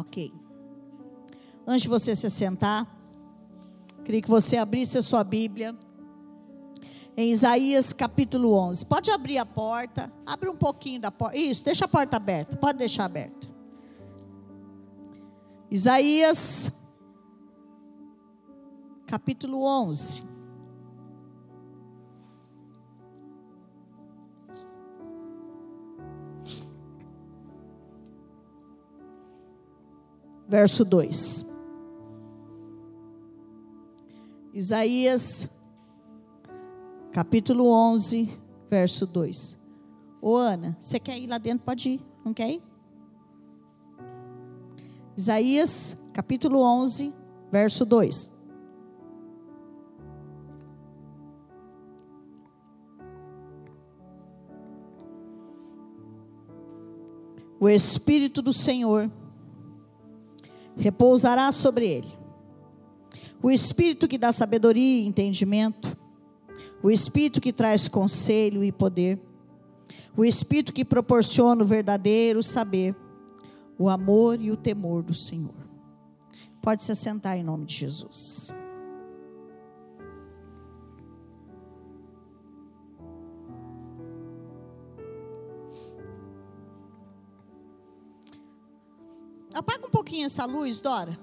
Ok. Antes de você se sentar, queria que você abrisse a sua Bíblia em Isaías capítulo 11. Pode abrir a porta, abre um pouquinho da porta. Isso, deixa a porta aberta, pode deixar aberta. Isaías capítulo 11. Verso 2. Isaías capítulo 11, verso 2. Ô Ana, você quer ir lá dentro? Pode ir, não quer ir? Isaías, capítulo 11, verso 2. O Espírito do Senhor repousará sobre ele. O Espírito que dá sabedoria e entendimento, o Espírito que traz conselho e poder, o Espírito que proporciona o verdadeiro saber, o amor e o temor do Senhor. Pode se assentar em nome de Jesus. Apaga pouquinho essa luz, Dora.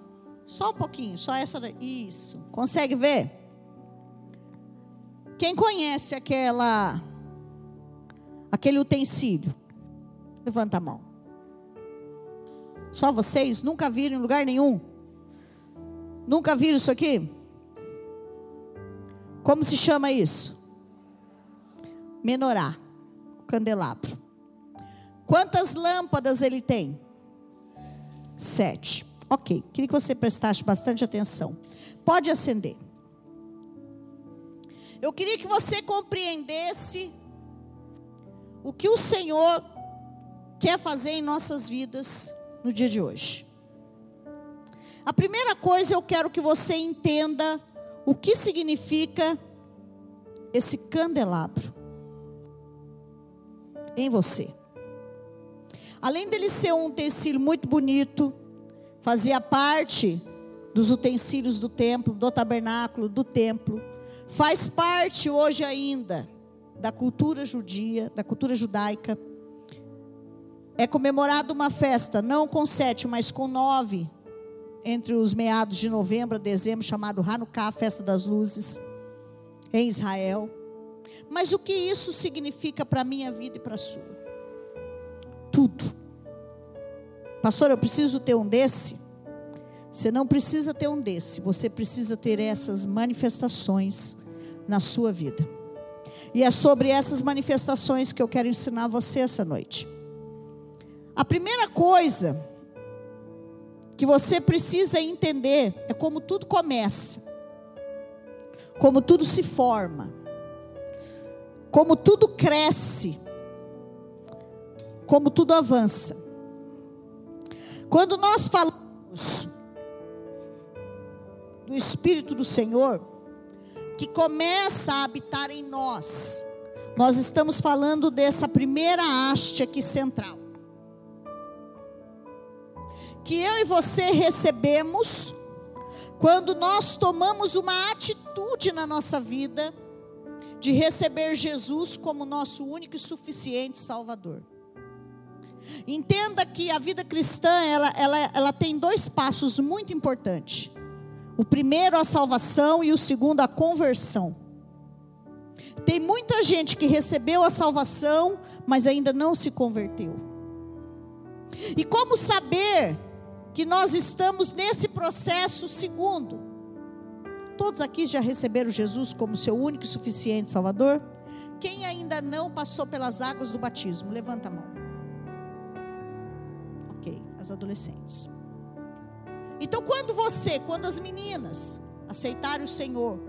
Só um pouquinho, só essa. Isso. Consegue ver? Quem conhece aquela aquele utensílio? Levanta a mão. Só vocês nunca viram em lugar nenhum? Nunca viram isso aqui? Como se chama isso? Menorá, candelabro. Quantas lâmpadas ele tem? Sete. Ok, queria que você prestasse bastante atenção. Pode acender. Eu queria que você compreendesse o que o Senhor quer fazer em nossas vidas no dia de hoje. A primeira coisa eu quero que você entenda o que significa esse candelabro em você. Além dele ser um utensílio muito bonito, fazia parte dos utensílios do templo, do tabernáculo, do templo faz parte hoje ainda da cultura judia, da cultura judaica. É comemorada uma festa, não com sete, mas com nove, entre os meados de novembro a dezembro, chamado Hanukkah, Festa das Luzes, em Israel. Mas o que isso significa para a minha vida e para a sua? Tudo. Pastor, eu preciso ter um desse? Você não precisa ter um desse, você precisa ter essas manifestações na sua vida. E é sobre essas manifestações que eu quero ensinar você essa noite. A primeira coisa que você precisa entender é como tudo começa, como tudo se forma, como tudo cresce, como tudo avança. Quando nós falamos do Espírito do Senhor, que começa a habitar em nós, nós estamos falando dessa primeira haste aqui central. Que eu e você recebemos quando nós tomamos uma atitude na nossa vida de receber Jesus como nosso único e suficiente Salvador. Entenda que a vida cristã ela, ela, ela tem dois passos muito importantes. O primeiro a salvação e o segundo a conversão. Tem muita gente que recebeu a salvação, mas ainda não se converteu. E como saber que nós estamos nesse processo segundo? Todos aqui já receberam Jesus como seu único e suficiente Salvador? Quem ainda não passou pelas águas do batismo? Levanta a mão. As adolescentes. Então, quando você, quando as meninas aceitarem o Senhor,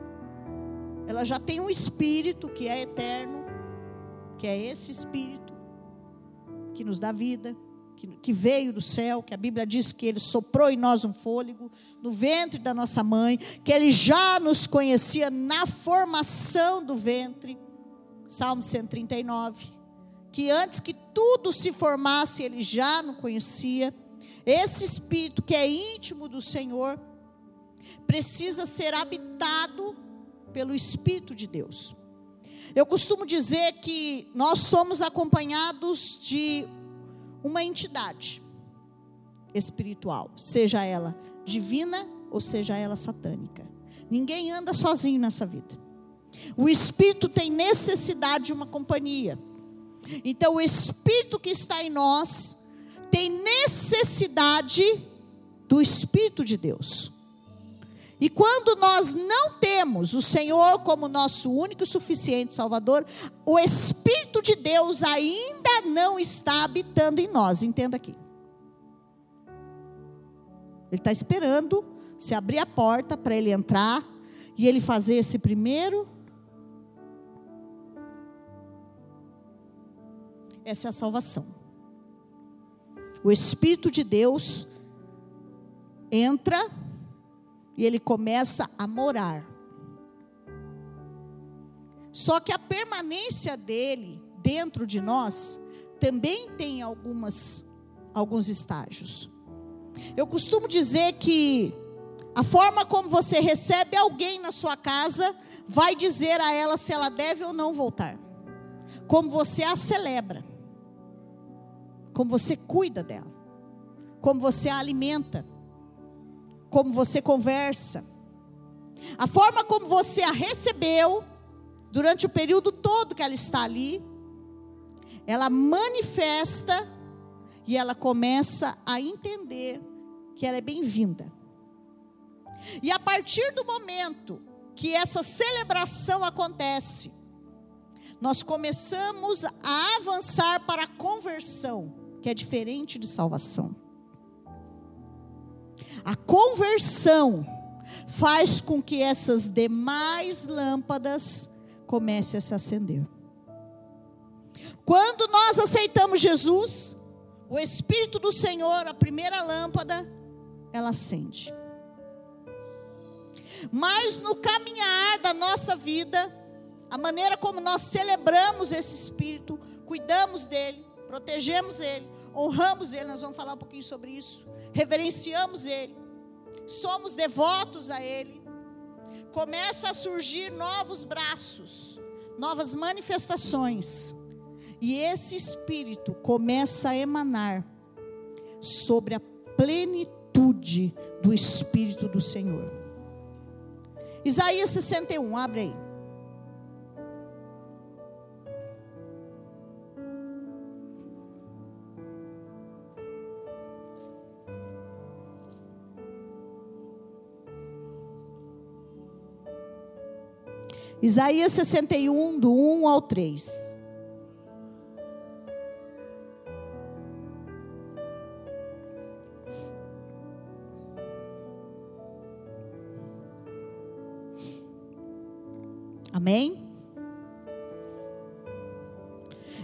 ela já tem um espírito que é eterno, que é esse espírito que nos dá vida, que, que, veio do céu, que a Bíblia diz que ele soprou em nós um fôlego no ventre da nossa mãe, que ele já nos conhecia na formação do ventre. Salmo 139. Que antes que tudo se formasse, ele já nos conhecia Esse espírito que é íntimo do Senhor precisa ser habitado pelo Espírito de Deus. Eu costumo dizer que nós somos acompanhados de uma entidade espiritual, seja ela divina ou seja ela satânica. Ninguém anda sozinho nessa vida. O espírito tem necessidade de uma companhia. Então, o espírito que está em nós tem necessidade do espírito de Deus. E quando nós não temos o Senhor como nosso único e suficiente Salvador, o Espírito de Deus ainda não está habitando em nós. Entenda aqui. Ele está esperando se abrir a porta para ele entrar e ele fazer esse primeiro. Essa é a salvação. O Espírito de Deus entra e ele começa a morar. Só que a permanência dele dentro de nós também tem algumas alguns estágios. Eu costumo dizer que a forma como você recebe alguém na sua casa vai dizer a ela se ela deve ou não voltar. Como você a celebra. Como você cuida dela. Como você a alimenta como você conversa, a forma como você a recebeu durante o período todo que ela está ali, ela manifesta e ela começa a entender que ela é bem-vinda. E a partir do momento que essa celebração acontece, nós começamos a avançar para a conversão, que é diferente de salvação. A conversão faz com que essas demais lâmpadas comecem a se acender. Quando nós aceitamos Jesus, o Espírito do Senhor, a primeira lâmpada, ela acende. Mas no caminhar da nossa vida, a maneira como nós celebramos esse Espírito, cuidamos dele, protegemos ele, honramos ele, nós vamos falar um pouquinho sobre isso reverenciamos Ele, somos devotos a Ele, começa a surgir novos braços, novas manifestações, e esse Espírito começa a emanar sobre a plenitude do Espírito do Senhor. Isaías 61, abre aí. Isaías 61, do 1 ao 3. Amém?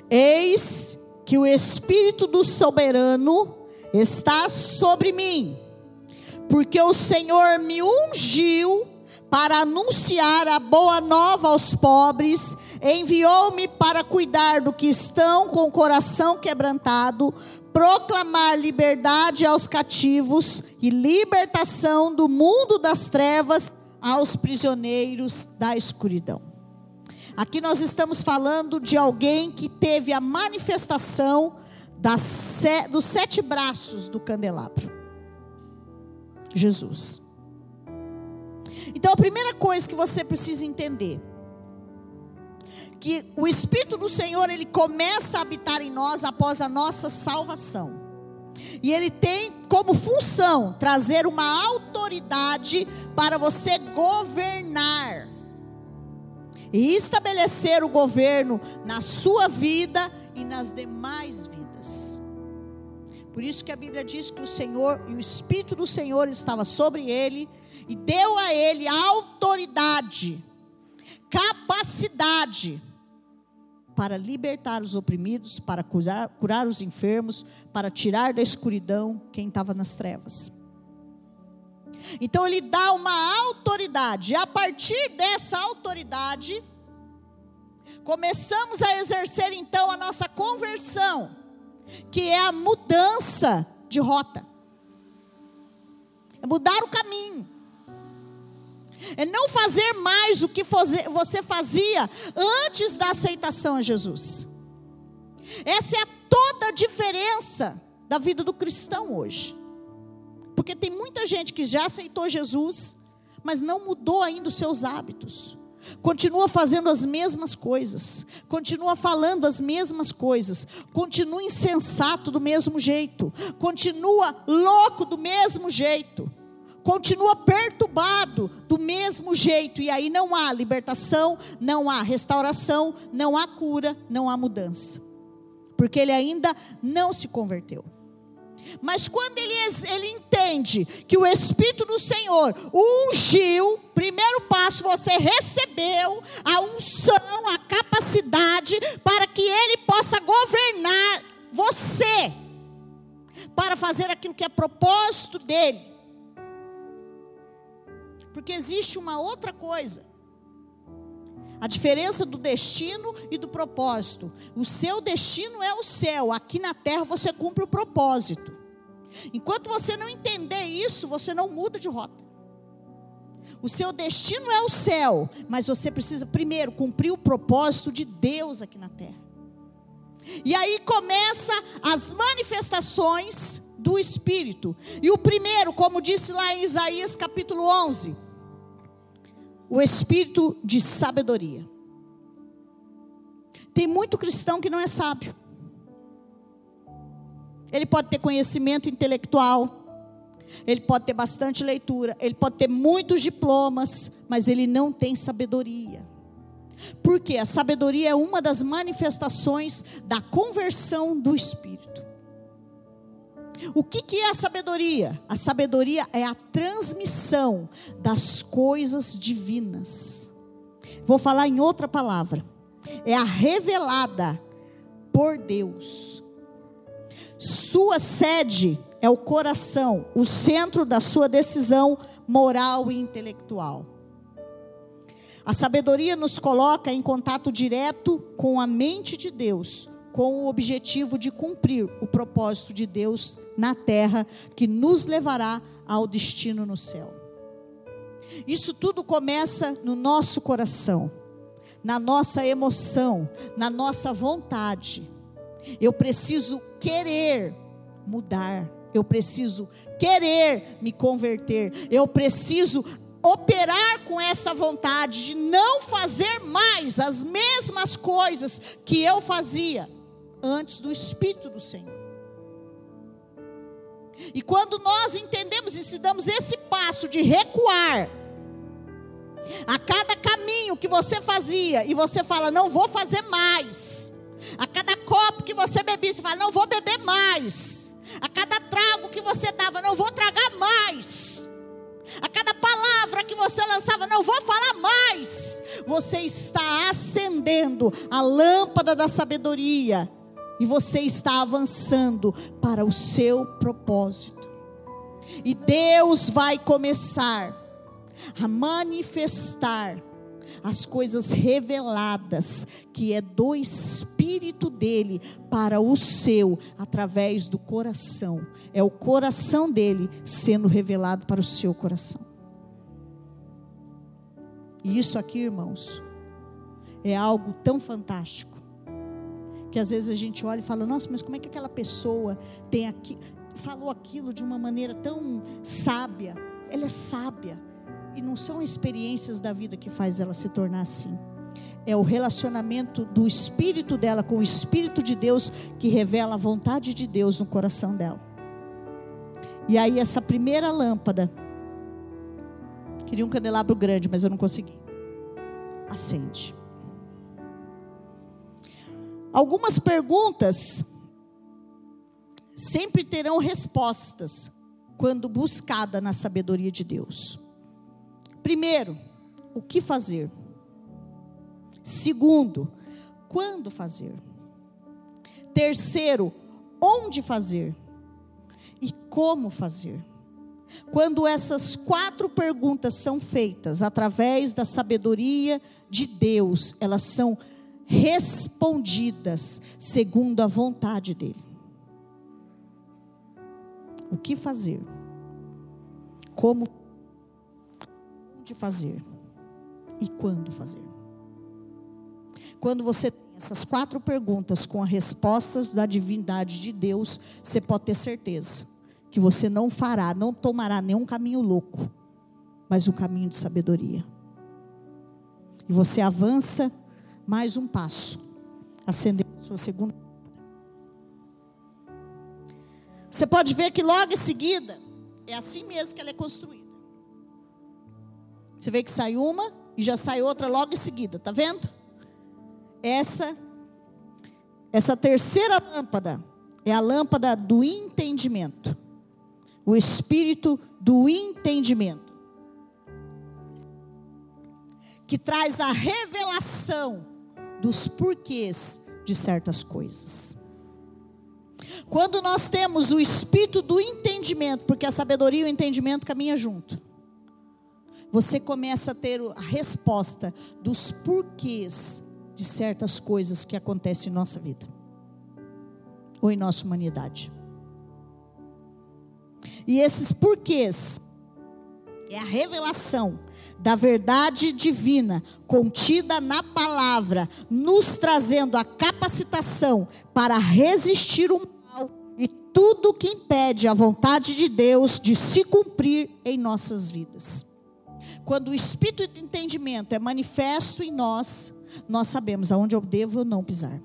Eis que o Espírito do Soberano está sobre mim, porque o Senhor me ungiu para anunciar a boa nova aos pobres, enviou-me para cuidar do que estão com o coração quebrantado, proclamar liberdade aos cativos e libertação do mundo das trevas aos prisioneiros da escuridão. Aqui nós estamos falando de alguém que teve a manifestação das, dos sete braços do candelabro. Jesus. Então a primeira coisa que você precisa entender que o espírito do Senhor ele começa a habitar em nós após a nossa salvação. E ele tem como função trazer uma autoridade para você governar e estabelecer o governo na sua vida e nas demais vidas. Por isso que a Bíblia diz que o Senhor e o espírito do Senhor estava sobre ele e deu a ele autoridade, capacidade para libertar os oprimidos, para curar, curar os enfermos, para tirar da escuridão quem estava nas trevas. Então ele dá uma autoridade, e a partir dessa autoridade, começamos a exercer então a nossa conversão, que é a mudança de rota. é mudar o caminho. É não fazer mais o que você fazia antes da aceitação a Jesus. Essa é toda a diferença da vida do cristão hoje. Porque tem muita gente que já aceitou Jesus, mas não mudou ainda os seus hábitos. Continua fazendo as mesmas coisas, continua falando as mesmas coisas, continua insensato do mesmo jeito, continua louco do mesmo jeito, continua perturbado do mesmo jeito, e aí não há libertação, não há restauração, não há cura, não há mudança, porque ele ainda não se converteu. Mas quando ele, ele entende que o Espírito do Senhor ungiu, primeiro passo, você recebeu a unção, a capacidade para que ele possa governar você, para fazer aquilo que é propósito dele. Porque existe uma outra coisa. A diferença do destino e do propósito. O seu destino é o céu, aqui na terra você cumpre o propósito. Enquanto você não entender isso, você não muda de rota. O seu destino é o céu, mas você precisa primeiro cumprir o propósito de Deus aqui na terra. E aí começa as manifestações do Espírito. E o primeiro, como disse lá em Isaías capítulo 11, o espírito de sabedoria. Tem muito cristão que não é sábio. Ele pode ter conhecimento intelectual, ele pode ter bastante leitura, ele pode ter muitos diplomas, mas ele não tem sabedoria. Porque a sabedoria é uma das manifestações da conversão do espírito. O que, que é a sabedoria? A sabedoria é a transmissão das coisas divinas. Vou falar em outra palavra. É a revelada por Deus. Sua sede é o coração, o centro da sua decisão moral e intelectual. A sabedoria nos coloca em contato direto com a mente de Deus, com o objetivo de cumprir o propósito de Deus na terra, que nos levará ao destino no céu. Isso tudo começa no nosso coração, na nossa emoção, na nossa vontade. Eu preciso querer mudar, eu preciso querer me converter, eu preciso operar com essa vontade de não fazer mais as mesmas coisas que eu fazia antes do Espírito do Senhor. E quando nós entendemos e se damos esse passo de recuar, a cada caminho que você fazia, e você fala, não vou fazer mais. A cada copo que você bebia, você fala, não vou beber mais. A cada trago que você dava, não vou tragar mais. A cada palavra que você lançava, não vou falar mais. Você está acendendo a lâmpada da sabedoria e você está avançando para o seu propósito. E Deus vai começar a manifestar as coisas reveladas que é do espírito dele para o seu através do coração. É o coração dele sendo revelado para o seu coração. E isso aqui, irmãos, é algo tão fantástico que às vezes a gente olha e fala: nossa, mas como é que aquela pessoa tem aqui, falou aquilo de uma maneira tão sábia? Ela é sábia. E não são experiências da vida que faz ela se tornar assim. É o relacionamento do espírito dela com o espírito de Deus que revela a vontade de Deus no coração dela. E aí essa primeira lâmpada queria um candelabro grande, mas eu não consegui. Acende. Algumas perguntas sempre terão respostas quando buscada na sabedoria de Deus. Primeiro, o que fazer? Segundo, quando fazer? Terceiro, onde fazer? E como fazer? Quando essas quatro perguntas são feitas através da sabedoria de Deus, elas são respondidas segundo a vontade dele. O que fazer? como, onde fazer e quando fazer. Quando você tem essas quatro perguntas com as respostas da divindade de Deus, você pode ter certeza que você não fará, não tomará nenhum caminho louco, mas o um caminho de sabedoria. E você avança mais um passo, acendendo a sua segunda. Você pode ver que logo em seguida, é assim mesmo que ela é construída. Você vê que sai uma e já sai outra logo em seguida, tá vendo? Essa essa terceira lâmpada é a lâmpada do entendimento. O espírito do entendimento. Que traz a revelação dos porquês de certas coisas. Quando nós temos o espírito do entendimento, porque a sabedoria e o entendimento caminham junto, você começa a ter a resposta dos porquês de certas coisas que acontecem em nossa vida ou em nossa humanidade. E esses porquês é a revelação da verdade divina contida na palavra, nos trazendo a capacitação para resistir o mal e tudo que impede a vontade de Deus de se cumprir em nossas vidas. Quando o espírito de entendimento é manifesto em nós, nós sabemos aonde eu devo ou não pisar.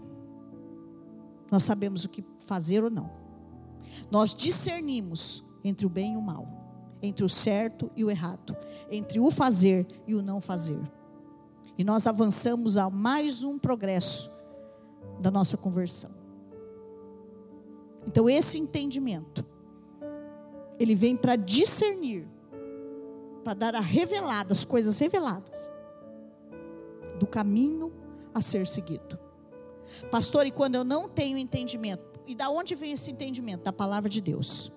Nós sabemos o que fazer ou não. Nós discernimos entre o bem e o mal, entre o certo e o errado, entre o fazer e o não fazer. E nós avançamos a mais um progresso da nossa conversão. Então esse entendimento ele vem para discernir, para dar a reveladas, coisas reveladas do caminho a ser seguido. Pastor, e quando eu não tenho entendimento, e da onde vem esse entendimento? Da palavra de Deus.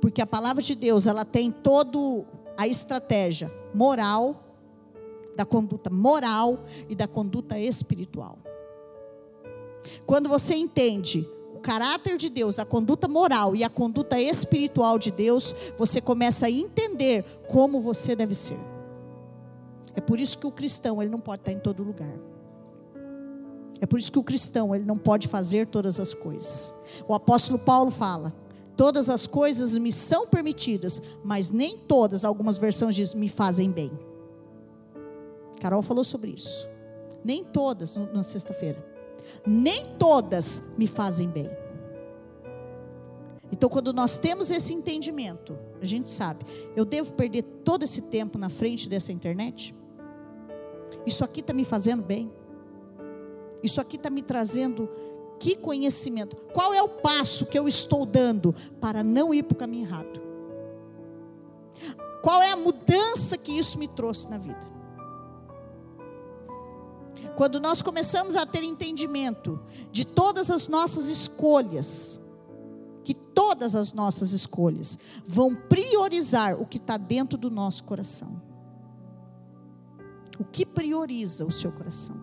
Porque a palavra de Deus, ela tem todo a estratégia moral, da conduta moral e da conduta espiritual. Quando você entende o caráter de Deus, a conduta moral e a conduta espiritual de Deus, você começa a entender como você deve ser. É por isso que o cristão ele não pode estar em todo lugar. É por isso que o cristão ele não pode fazer todas as coisas. O apóstolo Paulo fala: todas as coisas me são permitidas, mas nem todas, algumas versões dizem, me fazem bem. Carol falou sobre isso. Nem todas, na sexta-feira. Nem todas me fazem bem. Então, quando nós temos esse entendimento, a gente sabe, eu devo perder todo esse tempo na frente dessa internet? Isso aqui está me fazendo bem. Isso aqui está me trazendo que conhecimento? Qual é o passo que eu estou dando para não ir para o caminho errado? Qual é a mudança que isso me trouxe na vida? Quando nós começamos a ter entendimento de todas as nossas escolhas, que todas as nossas escolhas vão priorizar o que está dentro do nosso coração. O que prioriza o seu coração?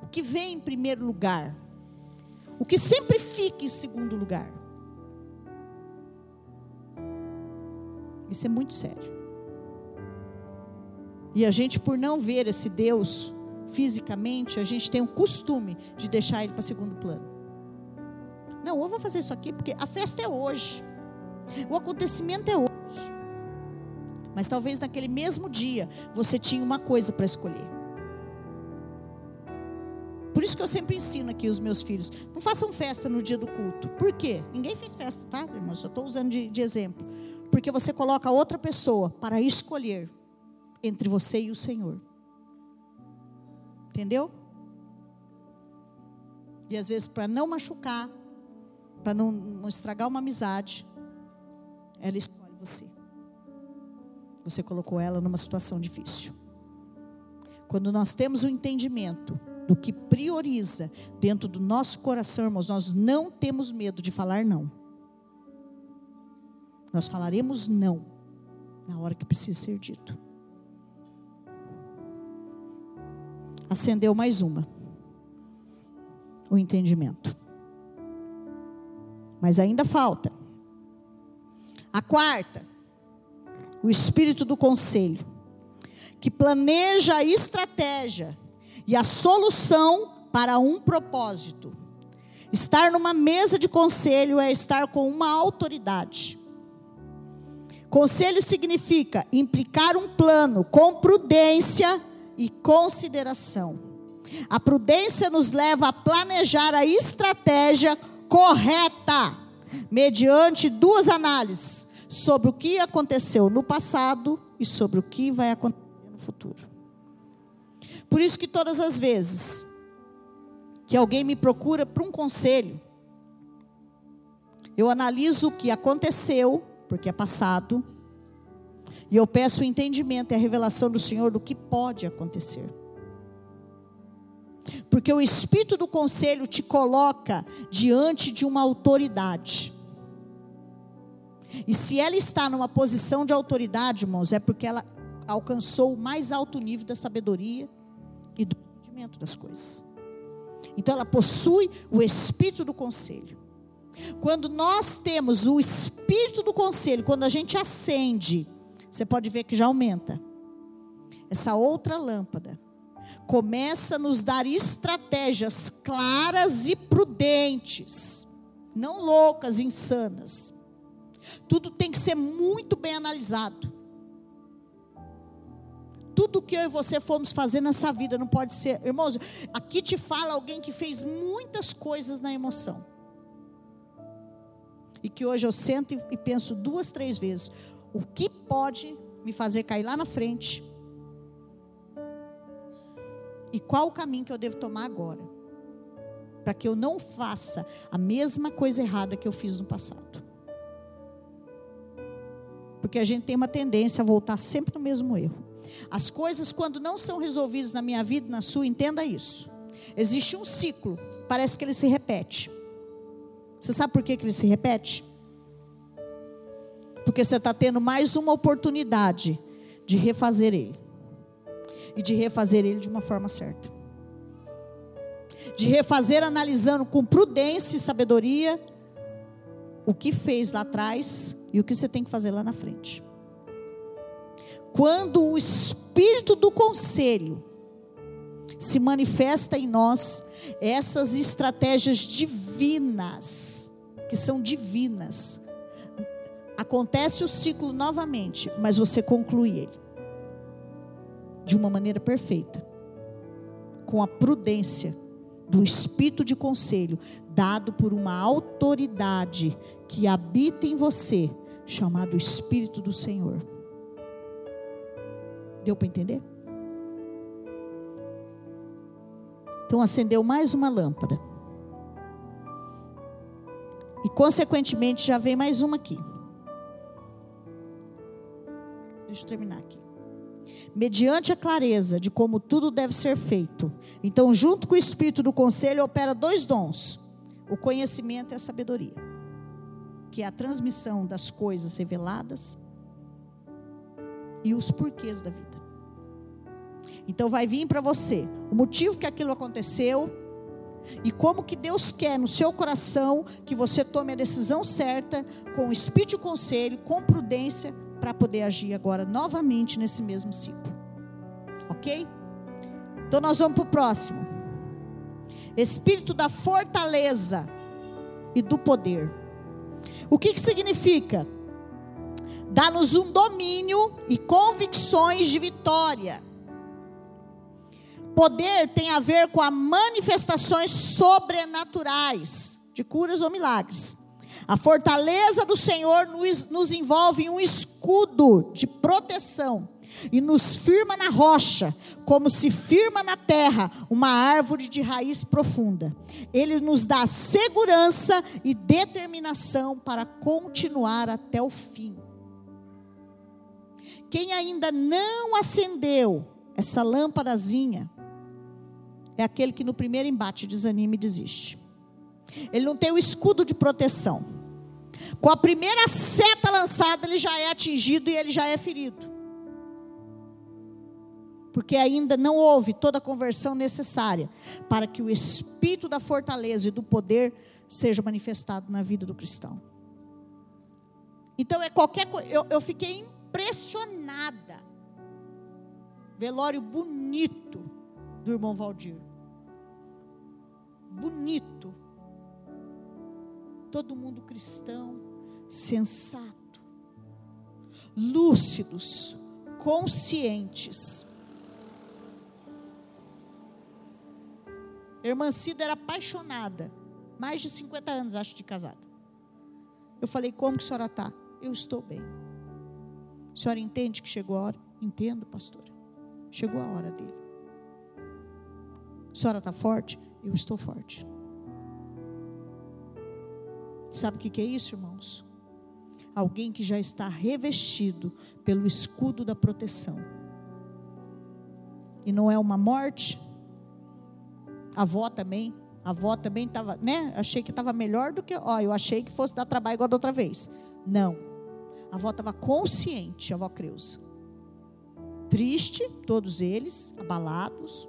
O que vem em primeiro lugar? O que sempre fica em segundo lugar? Isso é muito sério. E a gente, por não ver esse Deus fisicamente, a gente tem o costume de deixar ele para segundo plano. Não, eu vou fazer isso aqui porque a festa é hoje. O acontecimento é hoje. Mas talvez naquele mesmo dia você tinha uma coisa para escolher. Por isso que eu sempre ensino aqui os meus filhos: não façam festa no dia do culto. Por quê? Ninguém fez festa, tá, irmãos? Eu estou usando de, de exemplo. Porque você coloca outra pessoa para escolher entre você e o Senhor. Entendeu? E às vezes, para não machucar, para não, não estragar uma amizade, ela escolhe você. Você colocou ela numa situação difícil. Quando nós temos o entendimento do que prioriza dentro do nosso coração, irmãos, nós não temos medo de falar não. Nós falaremos não na hora que precisa ser dito. Acendeu mais uma. O entendimento. Mas ainda falta. A quarta o espírito do conselho, que planeja a estratégia e a solução para um propósito. Estar numa mesa de conselho é estar com uma autoridade. Conselho significa implicar um plano com prudência e consideração. A prudência nos leva a planejar a estratégia correta, mediante duas análises sobre o que aconteceu no passado e sobre o que vai acontecer no futuro. Por isso que todas as vezes que alguém me procura para um conselho, eu analiso o que aconteceu porque é passado. E eu peço o entendimento e a revelação do Senhor do que pode acontecer. Porque o espírito do conselho te coloca diante de uma autoridade. E se ela está numa posição de autoridade, irmãos, é porque ela alcançou o mais alto nível da sabedoria e do entendimento das coisas. Então ela possui o espírito do conselho. Quando nós temos o espírito do conselho, quando a gente acende, você pode ver que já aumenta. Essa outra lâmpada começa a nos dar estratégias claras e prudentes, não loucas, insanas. Tudo tem que ser muito bem analisado. Tudo que eu e você fomos fazer nessa vida não pode ser, irmãos. Aqui te fala alguém que fez muitas coisas na emoção e que hoje eu sento e penso duas, três vezes: o que pode me fazer cair lá na frente? E qual o caminho que eu devo tomar agora? Para que eu não faça a mesma coisa errada que eu fiz no passado. Porque a gente tem uma tendência a voltar sempre no mesmo erro. As coisas, quando não são resolvidas na minha vida, na sua, entenda isso. Existe um ciclo, parece que ele se repete. Você sabe por que, que ele se repete? Porque você está tendo mais uma oportunidade de refazer ele. E de refazer ele de uma forma certa. De refazer analisando com prudência e sabedoria o que fez lá atrás e o que você tem que fazer lá na frente. Quando o espírito do conselho se manifesta em nós essas estratégias divinas, que são divinas. Acontece o ciclo novamente, mas você conclui ele de uma maneira perfeita, com a prudência do espírito de conselho dado por uma autoridade que habita em você, chamado Espírito do Senhor. Deu para entender? Então acendeu mais uma lâmpada. E consequentemente já vem mais uma aqui. Deixa eu terminar aqui. Mediante a clareza de como tudo deve ser feito. Então, junto com o espírito do conselho, opera dois dons: o conhecimento e a sabedoria, que é a transmissão das coisas reveladas e os porquês da vida. Então vai vir para você o motivo que aquilo aconteceu e como que Deus quer no seu coração que você tome a decisão certa, com o espírito de conselho, com prudência, para poder agir agora novamente nesse mesmo ciclo. Ok? Então nós vamos para o próximo. Espírito da fortaleza e do poder. O que, que significa? Dá-nos um domínio e convicções de vitória Poder tem a ver com as manifestações sobrenaturais de curas ou milagres. A fortaleza do Senhor nos, nos envolve em um escudo de proteção e nos firma na rocha, como se firma na terra uma árvore de raiz profunda. Ele nos dá segurança e determinação para continuar até o fim. Quem ainda não acendeu essa lâmpadazinha, é aquele que no primeiro embate desanima e desiste. Ele não tem o escudo de proteção. Com a primeira seta lançada, ele já é atingido e ele já é ferido. Porque ainda não houve toda a conversão necessária para que o espírito da fortaleza e do poder seja manifestado na vida do cristão. Então é qualquer coisa. Eu, eu fiquei impressionado apaixonada. Velório bonito do irmão Valdir. Bonito. Todo mundo cristão, sensato, lúcidos, conscientes. Irmã Cida era apaixonada, mais de 50 anos, acho, de casada. Eu falei: Como que a senhora está? Eu estou bem. A senhora entende que chegou a hora? Entendo, pastora. Chegou a hora dele. A senhora está forte? Eu estou forte. Sabe o que é isso, irmãos? Alguém que já está revestido pelo escudo da proteção. E não é uma morte. A avó também. A avó também estava, né? Achei que estava melhor do que. Ó, eu achei que fosse dar trabalho igual da outra vez. Não. A avó estava consciente, a avó Creuza. Triste, todos eles, abalados,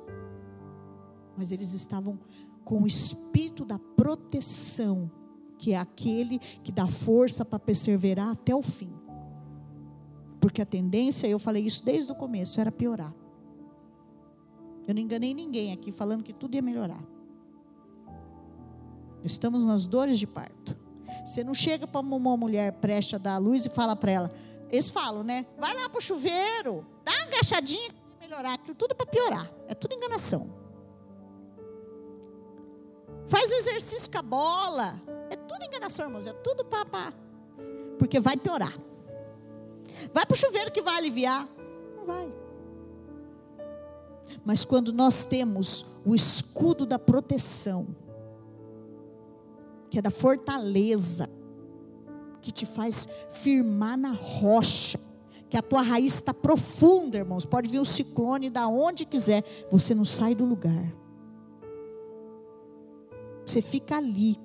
mas eles estavam com o espírito da proteção, que é aquele que dá força para perseverar até o fim. Porque a tendência, eu falei isso desde o começo, era piorar. Eu não enganei ninguém aqui falando que tudo ia melhorar. Estamos nas dores de parto. Você não chega para uma mulher preste a dar a luz e fala para ela. Eles falam, né? Vai lá para o chuveiro, dá uma agachadinha melhorar. Aquilo tudo para piorar. É tudo enganação. Faz o exercício com a bola. É tudo enganação, irmãos. É tudo papá. Porque vai piorar. Vai para o chuveiro que vai aliviar. Não vai. Mas quando nós temos o escudo da proteção, que é da fortaleza, que te faz firmar na rocha, que a tua raiz está profunda, irmãos. Pode vir um ciclone da onde quiser, você não sai do lugar. Você fica ali,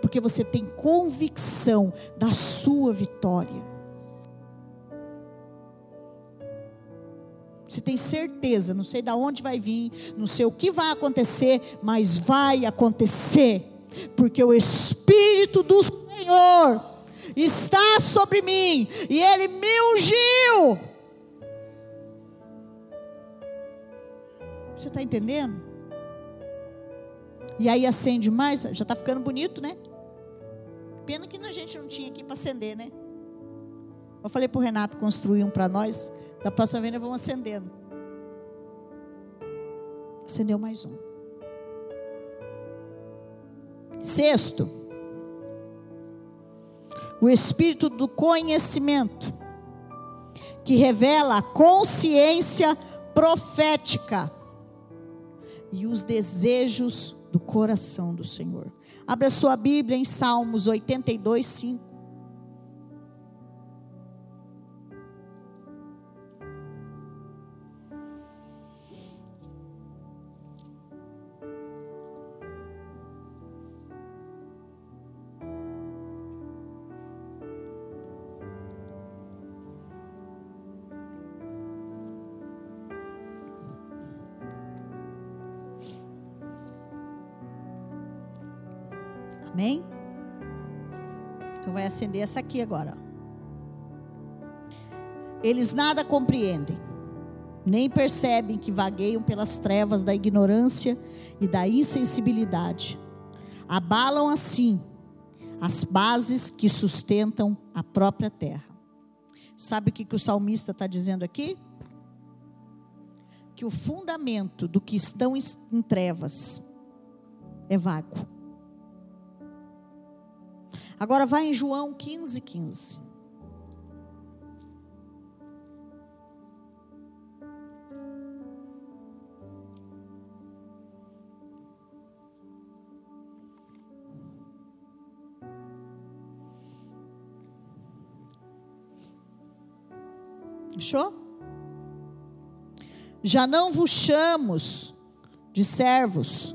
porque você tem convicção da sua vitória. Você tem certeza, não sei de onde vai vir, não sei o que vai acontecer, mas vai acontecer porque o Espírito do Senhor está sobre mim e Ele me ungiu. Você está entendendo? E aí acende mais, já está ficando bonito, né? Pena que a gente não tinha aqui para acender, né? Eu falei para o Renato construir um para nós. Da próxima vez nós vamos acendendo. Acendeu mais um. Sexto, o espírito do conhecimento, que revela a consciência profética e os desejos do coração do Senhor. Abra sua Bíblia em Salmos 82, 5. Acender essa aqui agora. Eles nada compreendem, nem percebem que vagueiam pelas trevas da ignorância e da insensibilidade. Abalam assim as bases que sustentam a própria terra. Sabe o que, que o salmista está dizendo aqui? Que o fundamento do que estão em trevas é vago. Agora vai em João 15, 15. Achou? Já não vos chamos de servos,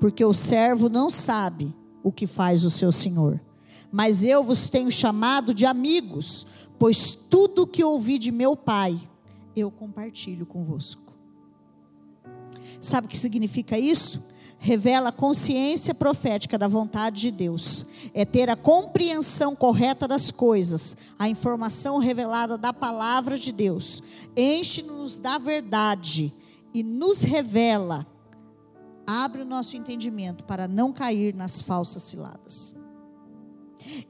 porque o servo não sabe o que faz o seu senhor mas eu vos tenho chamado de amigos, pois tudo que ouvi de meu Pai, eu compartilho convosco. Sabe o que significa isso? revela a consciência profética da vontade de Deus, é ter a compreensão correta das coisas, a informação revelada da palavra de Deus, enche-nos da verdade e nos revela, abre o nosso entendimento para não cair nas falsas ciladas.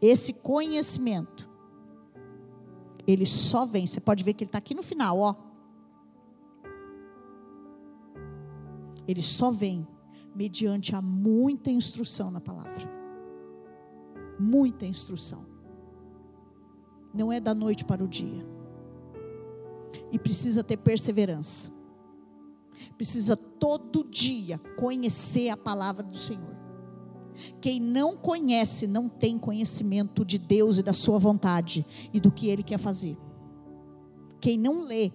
Esse conhecimento, ele só vem, você pode ver que ele está aqui no final, ó. Ele só vem mediante a muita instrução na palavra. Muita instrução. Não é da noite para o dia. E precisa ter perseverança. Precisa todo dia conhecer a palavra do Senhor. Quem não conhece não tem conhecimento de Deus e da sua vontade e do que ele quer fazer. Quem não lê,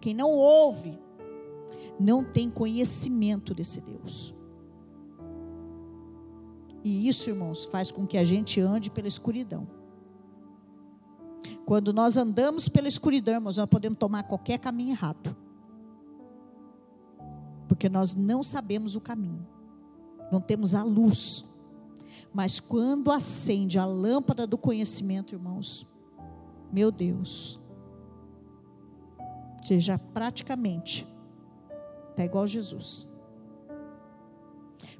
quem não ouve, não tem conhecimento desse Deus. E isso, irmãos, faz com que a gente ande pela escuridão. Quando nós andamos pela escuridão, irmãos, nós podemos tomar qualquer caminho errado. Porque nós não sabemos o caminho. Não temos a luz. Mas quando acende a lâmpada do conhecimento, irmãos, meu Deus, seja praticamente Está igual Jesus.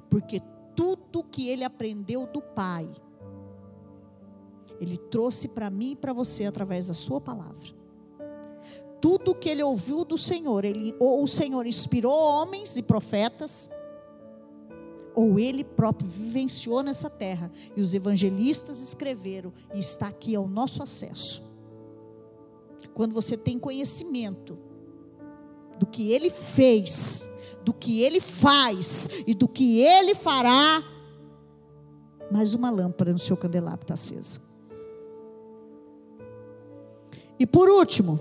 Porque tudo que ele aprendeu do Pai, ele trouxe para mim e para você através da sua palavra. Tudo que ele ouviu do Senhor, ele, ou o Senhor inspirou homens e profetas, ou ele próprio vivenciou nessa terra e os evangelistas escreveram e está aqui ao nosso acesso. Quando você tem conhecimento do que ele fez, do que ele faz e do que ele fará, mais uma lâmpada no seu candelabro está acesa. E por último,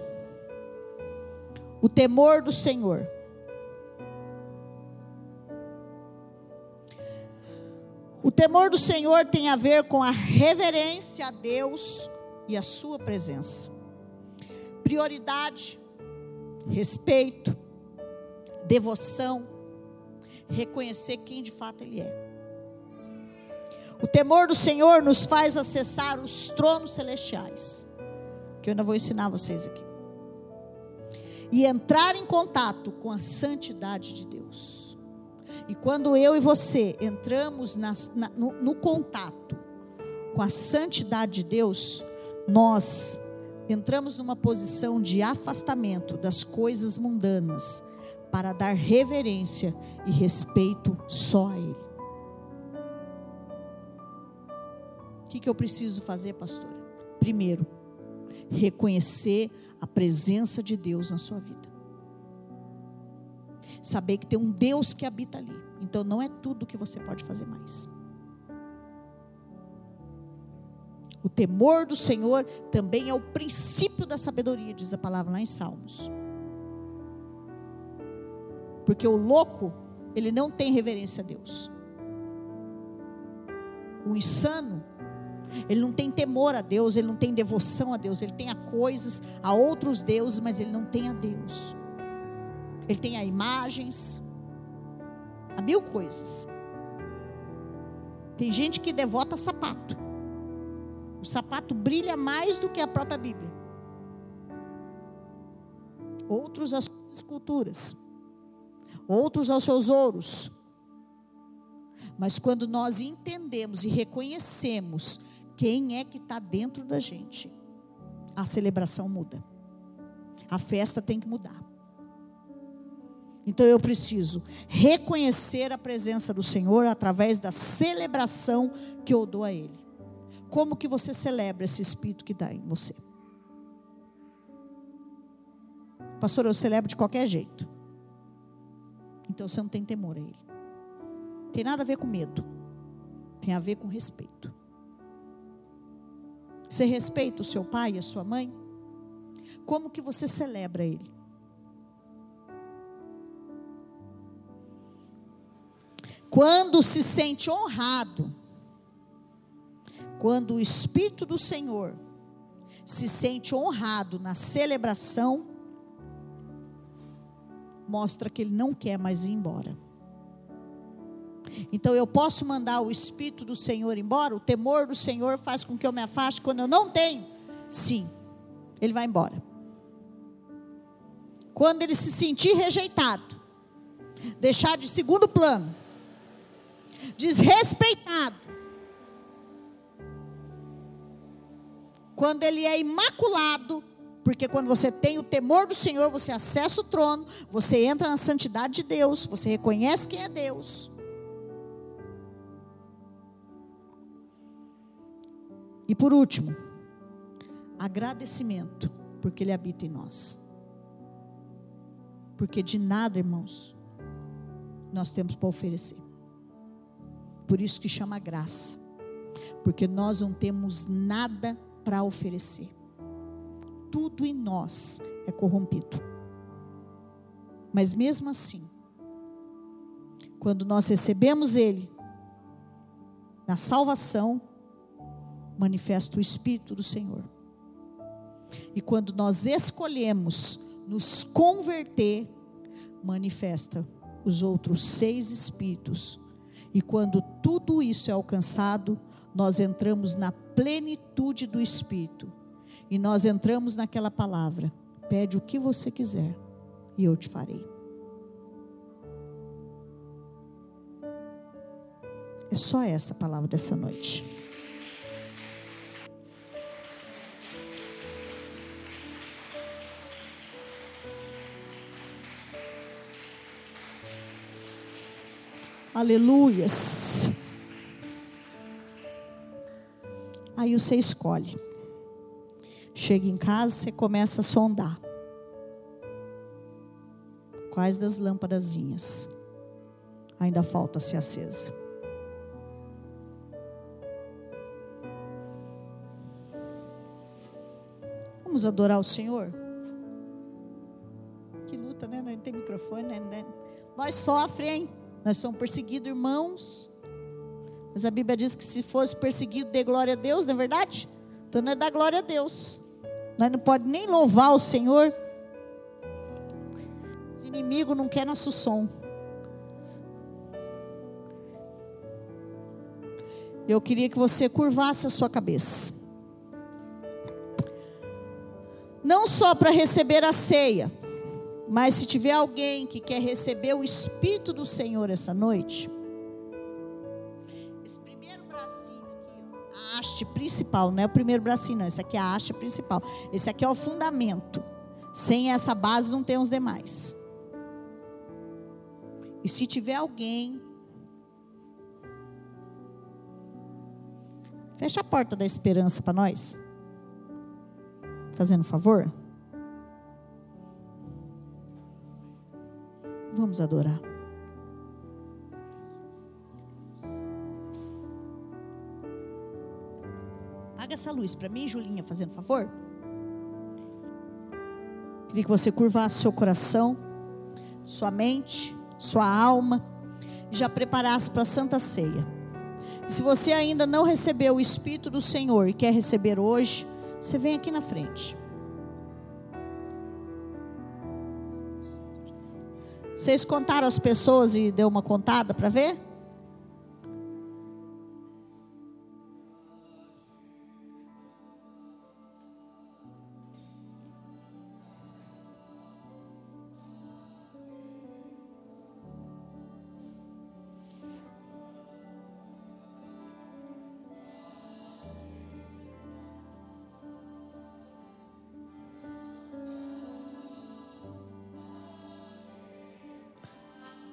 o temor do Senhor. O temor do Senhor tem a ver com a reverência a Deus e a Sua presença. Prioridade respeito, devoção, reconhecer quem de fato Ele é. O temor do Senhor nos faz acessar os tronos celestiais, que eu ainda vou ensinar vocês aqui, e entrar em contato com a santidade de Deus. E quando eu e você entramos na, no, no contato com a santidade de Deus, nós entramos numa posição de afastamento das coisas mundanas para dar reverência e respeito só a Ele. O que, que eu preciso fazer, pastora? Primeiro, reconhecer a presença de Deus na sua vida. Saber que tem um Deus que habita ali. Então não é tudo que você pode fazer mais. O temor do Senhor também é o princípio da sabedoria, diz a palavra lá em Salmos. Porque o louco, ele não tem reverência a Deus. O insano, ele não tem temor a Deus, ele não tem devoção a Deus, ele tem a coisas, a outros deuses, mas ele não tem a Deus. Ele tem a imagens, a mil coisas. Tem gente que devota sapato. O sapato brilha mais do que a própria Bíblia. Outros as suas esculturas. Outros aos seus ouros. Mas quando nós entendemos e reconhecemos quem é que está dentro da gente, a celebração muda. A festa tem que mudar. Então eu preciso reconhecer a presença do Senhor através da celebração que eu dou a Ele. Como que você celebra esse espírito que está em você? Pastor, eu celebro de qualquer jeito. Então você não tem temor a ele. Tem nada a ver com medo. Tem a ver com respeito. Você respeita o seu pai e a sua mãe? Como que você celebra ele? Quando se sente honrado quando o Espírito do Senhor se sente honrado na celebração, mostra que ele não quer mais ir embora. Então eu posso mandar o Espírito do Senhor embora? O temor do Senhor faz com que eu me afaste quando eu não tenho? Sim, ele vai embora. Quando ele se sentir rejeitado, deixar de segundo plano, desrespeitado, quando ele é imaculado, porque quando você tem o temor do Senhor, você acessa o trono, você entra na santidade de Deus, você reconhece quem é Deus. E por último, agradecimento, porque Ele habita em nós. Porque de nada, irmãos, nós temos para oferecer. Por isso que chama graça. Porque nós não temos nada para oferecer. Tudo em nós é corrompido. Mas mesmo assim, quando nós recebemos Ele, na salvação, manifesta o Espírito do Senhor. E quando nós escolhemos nos converter, manifesta os outros seis Espíritos. E quando tudo isso é alcançado, nós entramos na plenitude do Espírito. E nós entramos naquela palavra: pede o que você quiser, e eu te farei. É só essa palavra dessa noite. Aleluias. Aí você escolhe. Chega em casa, você começa a sondar. Quais das lâmpadazinhas ainda falta ser acesa? Vamos adorar o Senhor? Que luta, né? Não tem microfone, né? Nós sofremos, hein? Nós somos perseguidos, irmãos. Mas a Bíblia diz que se fosse perseguido, dê glória a Deus, não é verdade? Então não é dar glória a Deus. Nós não pode nem louvar o Senhor. Os inimigos não querem nosso som. Eu queria que você curvasse a sua cabeça. Não só para receber a ceia, mas se tiver alguém que quer receber o Espírito do Senhor essa noite, esse primeiro bracinho aqui, a haste principal, não é o primeiro bracinho, não, esse aqui é a haste principal. Esse aqui é o fundamento. Sem essa base não tem os demais. E se tiver alguém. Fecha a porta da esperança para nós. Fazendo favor. Vamos adorar. Apaga essa luz para mim, Julinha, fazendo favor. Queria que você curvasse seu coração, sua mente, sua alma, e já preparasse para a Santa Ceia. Se você ainda não recebeu o Espírito do Senhor e quer receber hoje, você vem aqui na frente. Vocês contaram as pessoas e deu uma contada para ver?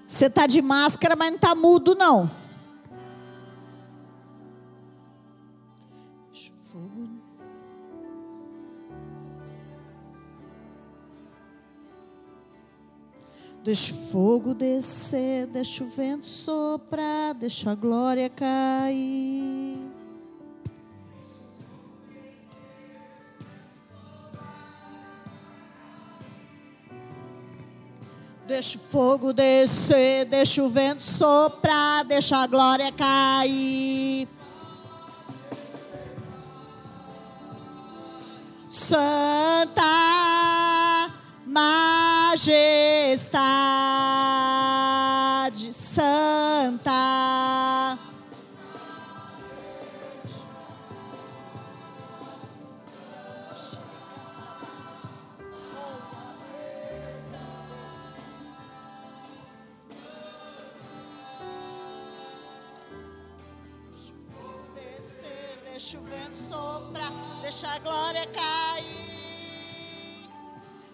Você está de máscara, mas não está mudo, não. Deixa o fogo. Descer, deixa o vento soprar, deixa a glória cair. Deixa o fogo descer, deixa o vento soprar, deixa a glória cair. Santa majestade, deixa o vento soprar, deixa a glória cair.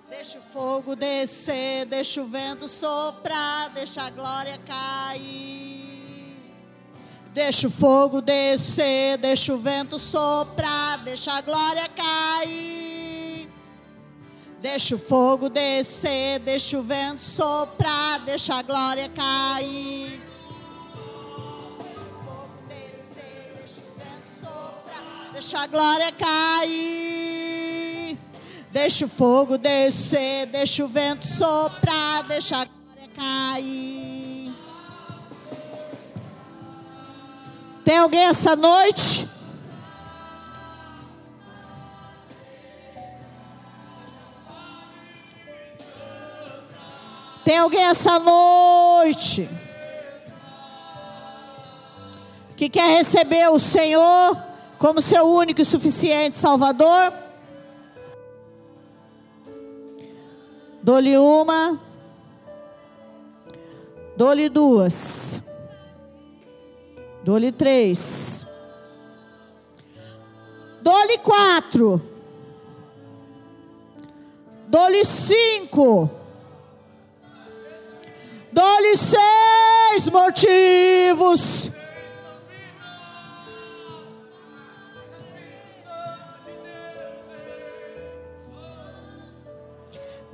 Deixa o fogo descer, deixa o vento soprar, deixa a glória cair. Deixa o fogo descer, deixa o vento soprar, deixa a glória cair. Deixa o fogo descer, deixa o vento soprar, deixa a glória cair. Deixa a glória cair. Deixa o fogo descer, deixa o vento soprar, deixa a glória cair. Tem alguém essa noite? Tem alguém essa noite que quer receber o Senhor como seu único e suficiente Salvador? Dou-lhe uma, dou-lhe duas, dou-lhe três, dou-lhe quatro, dou-lhe cinco, dou-lhe seis motivos.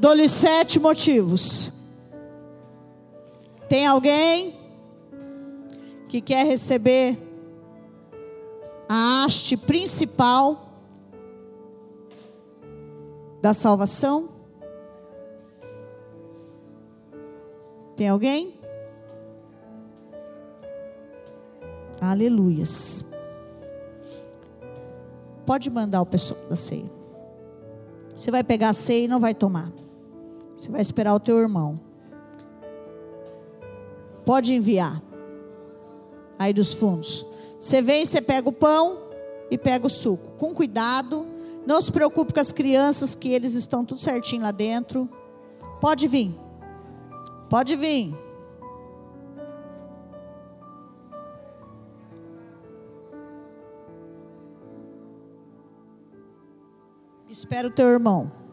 Dou-lhe sete motivos. Tem alguém que quer receber a haste principal da salvação? Tem alguém? Aleluias. Pode mandar o pessoal da ceia. Você vai pegar a ceia e não vai tomar. Você vai esperar o teu irmão. Pode enviar. Aí dos fundos. Você vem, você pega o pão e pega o suco. Com cuidado. Não se preocupe com as crianças, que eles estão tudo certinho lá dentro. Pode vir. Pode vir. Espera o teu irmão.